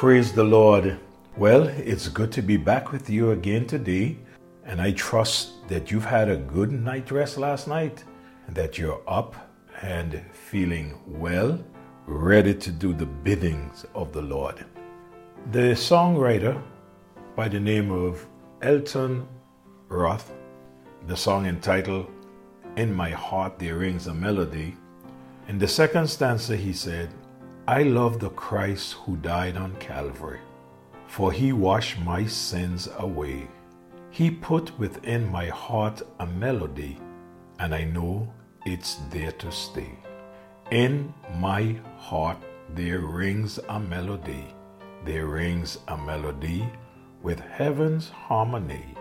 Praise the Lord. Well, it's good to be back with you again today, and I trust that you've had a good night rest last night and that you're up and feeling well, ready to do the biddings of the Lord. The songwriter by the name of Elton Roth, the song entitled In My Heart There Rings a Melody, in the second stanza he said, I love the Christ who died on Calvary, for he washed my sins away. He put within my heart a melody, and I know it's there to stay. In my heart there rings a melody, there rings a melody with heaven's harmony.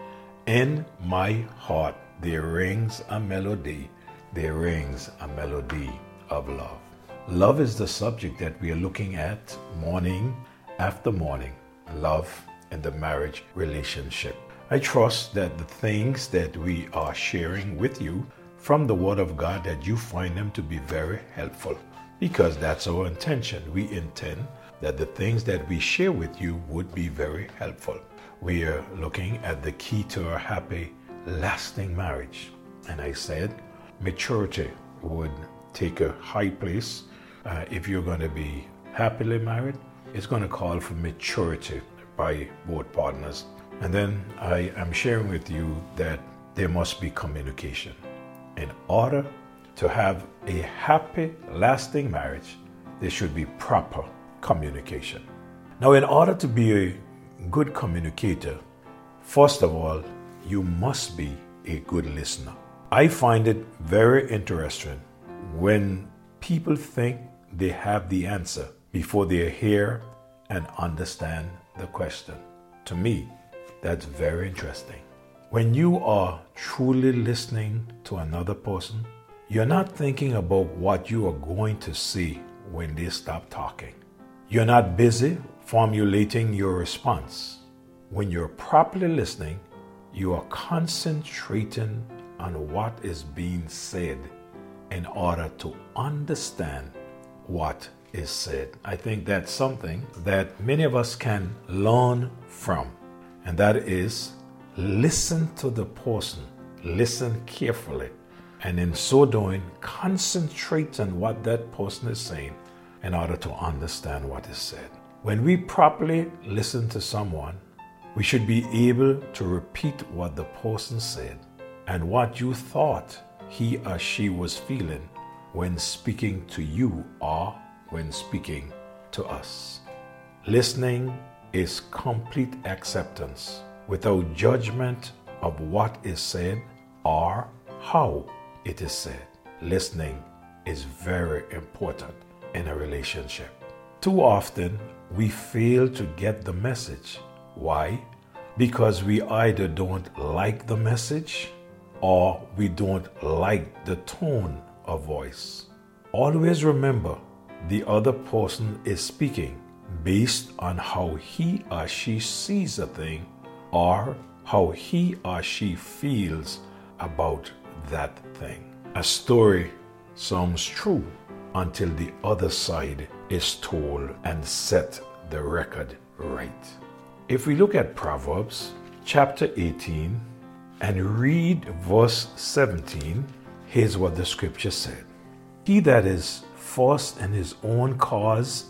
In my heart there rings a melody, there rings a melody of love. Love is the subject that we are looking at morning after morning. Love in the marriage relationship. I trust that the things that we are sharing with you from the Word of God that you find them to be very helpful because that's our intention. We intend that the things that we share with you would be very helpful. We are looking at the key to a happy, lasting marriage. And I said maturity would take a high place uh, if you're going to be happily married, it's going to call for maturity by both partners. And then I am sharing with you that there must be communication. In order to have a happy, lasting marriage, there should be proper communication. Now, in order to be a good communicator, first of all, you must be a good listener. I find it very interesting when people think they have the answer before they hear and understand the question. To me, that's very interesting. When you are truly listening to another person, you're not thinking about what you are going to say when they stop talking. You're not busy formulating your response. When you're properly listening, you are concentrating on what is being said in order to understand what is said. I think that's something that many of us can learn from, and that is listen to the person, listen carefully, and in so doing, concentrate on what that person is saying in order to understand what is said. When we properly listen to someone, we should be able to repeat what the person said and what you thought he or she was feeling when speaking to you or when speaking to us. Listening is complete acceptance without judgment of what is said or how it is said. Listening is very important in a relationship. Too often, we fail to get the message. Why? Because we either don't like the message or we don't like the tone a voice. Always remember the other person is speaking based on how he or she sees a thing or how he or she feels about that thing. A story sounds true until the other side is told and set the record right. If we look at Proverbs chapter 18 and read verse 17, Here's what the scripture said He that is forced in his own cause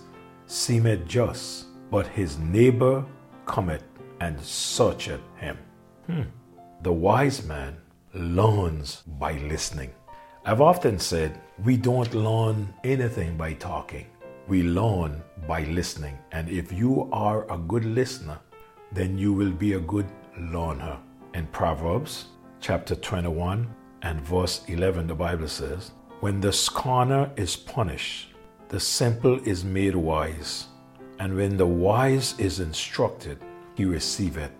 seemeth just, but his neighbor cometh and searcheth him. Hmm. The wise man learns by listening. I've often said we don't learn anything by talking. We learn by listening. And if you are a good listener, then you will be a good learner. In Proverbs chapter 21, and verse 11, the Bible says, When the scorner is punished, the simple is made wise, and when the wise is instructed, he receiveth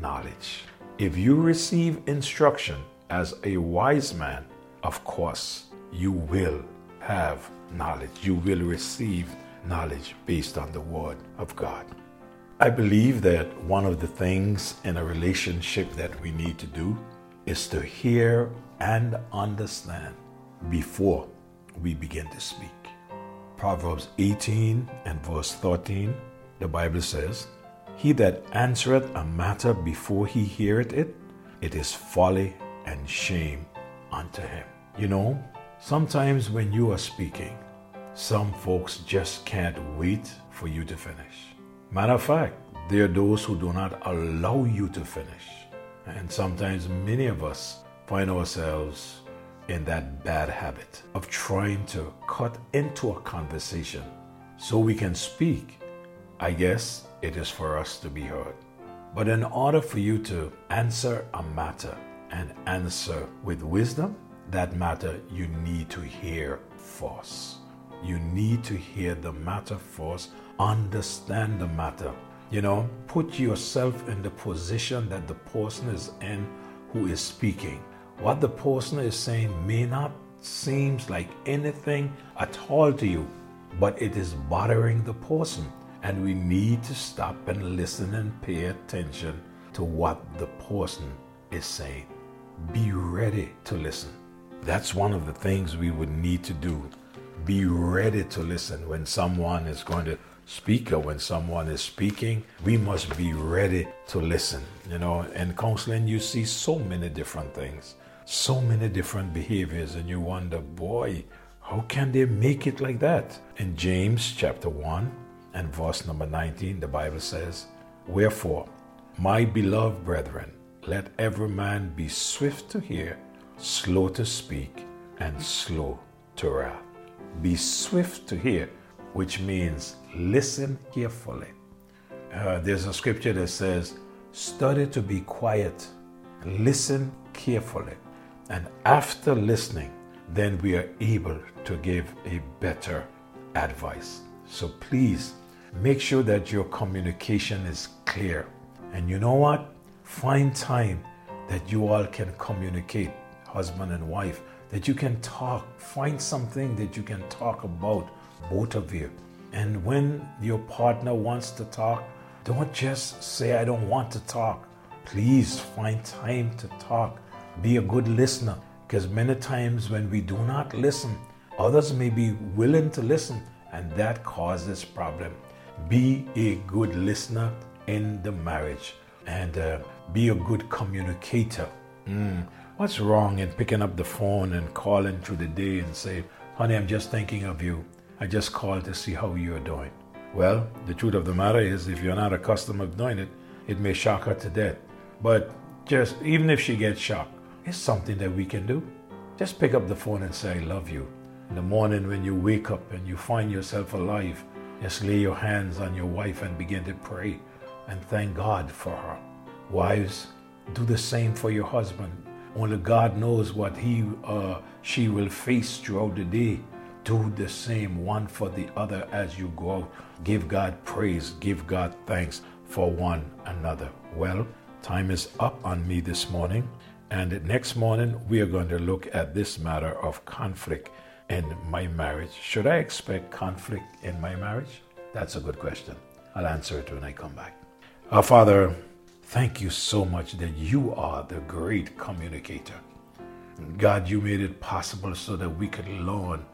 knowledge. If you receive instruction as a wise man, of course, you will have knowledge. You will receive knowledge based on the Word of God. I believe that one of the things in a relationship that we need to do is to hear and understand before we begin to speak. Proverbs 18 and verse 13 the Bible says, He that answereth a matter before he heareth it, it is folly and shame unto him. You know, sometimes when you are speaking, some folks just can't wait for you to finish. Matter of fact, there are those who do not allow you to finish. And sometimes many of us find ourselves in that bad habit of trying to cut into a conversation so we can speak. I guess it is for us to be heard. But in order for you to answer a matter and answer with wisdom, that matter you need to hear first. You need to hear the matter first, understand the matter. You know, put yourself in the position that the person is in who is speaking. What the person is saying may not seems like anything at all to you, but it is bothering the person. And we need to stop and listen and pay attention to what the person is saying. Be ready to listen. That's one of the things we would need to do. Be ready to listen when someone is going to speak or when someone is speaking. We must be ready to listen. You know, in counseling, you see so many different things, so many different behaviors, and you wonder, boy, how can they make it like that? In James chapter 1 and verse number 19, the Bible says, Wherefore, my beloved brethren, let every man be swift to hear slow to speak, and slow to wrath. Be swift to hear, which means listen carefully. Uh, there's a scripture that says, Study to be quiet, listen carefully, and after listening, then we are able to give a better advice. So please make sure that your communication is clear. And you know what? Find time that you all can communicate husband and wife, that you can talk, find something that you can talk about, both of you. And when your partner wants to talk, don't just say, I don't want to talk. Please find time to talk. Be a good listener. Because many times when we do not listen, others may be willing to listen, and that causes problem. Be a good listener in the marriage and uh, be a good communicator. Mm. What's wrong in picking up the phone and calling through the day and say, honey, I'm just thinking of you. I just called to see how you're doing. Well, the truth of the matter is, if you're not accustomed of doing it, it may shock her to death. But just even if she gets shocked, it's something that we can do. Just pick up the phone and say, I love you. In the morning when you wake up and you find yourself alive, just lay your hands on your wife and begin to pray and thank God for her. Wives, do the same for your husband. Only God knows what he uh, she will face throughout the day. Do the same one for the other as you go out. Give God praise, give God thanks for one another. Well, time is up on me this morning, and next morning we are going to look at this matter of conflict in my marriage. Should I expect conflict in my marriage? That's a good question. I'll answer it when I come back. Our Father, Thank you so much that you are the great communicator. God, you made it possible so that we could learn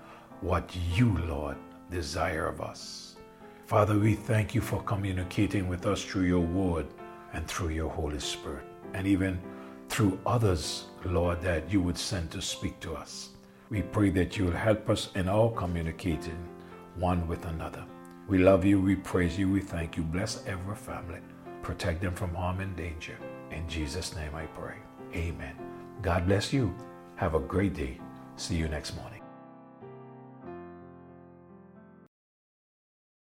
what you, Lord, desire of us. Father, we thank you for communicating with us through your word and through your Holy Spirit, and even through others, Lord, that you would send to speak to us. We pray that you will help us in our communicating one with another. We love you, we praise you, we thank you. Bless every family. Protect them from harm and danger. In Jesus' name I pray. Amen. God bless you. Have a great day. See you next morning.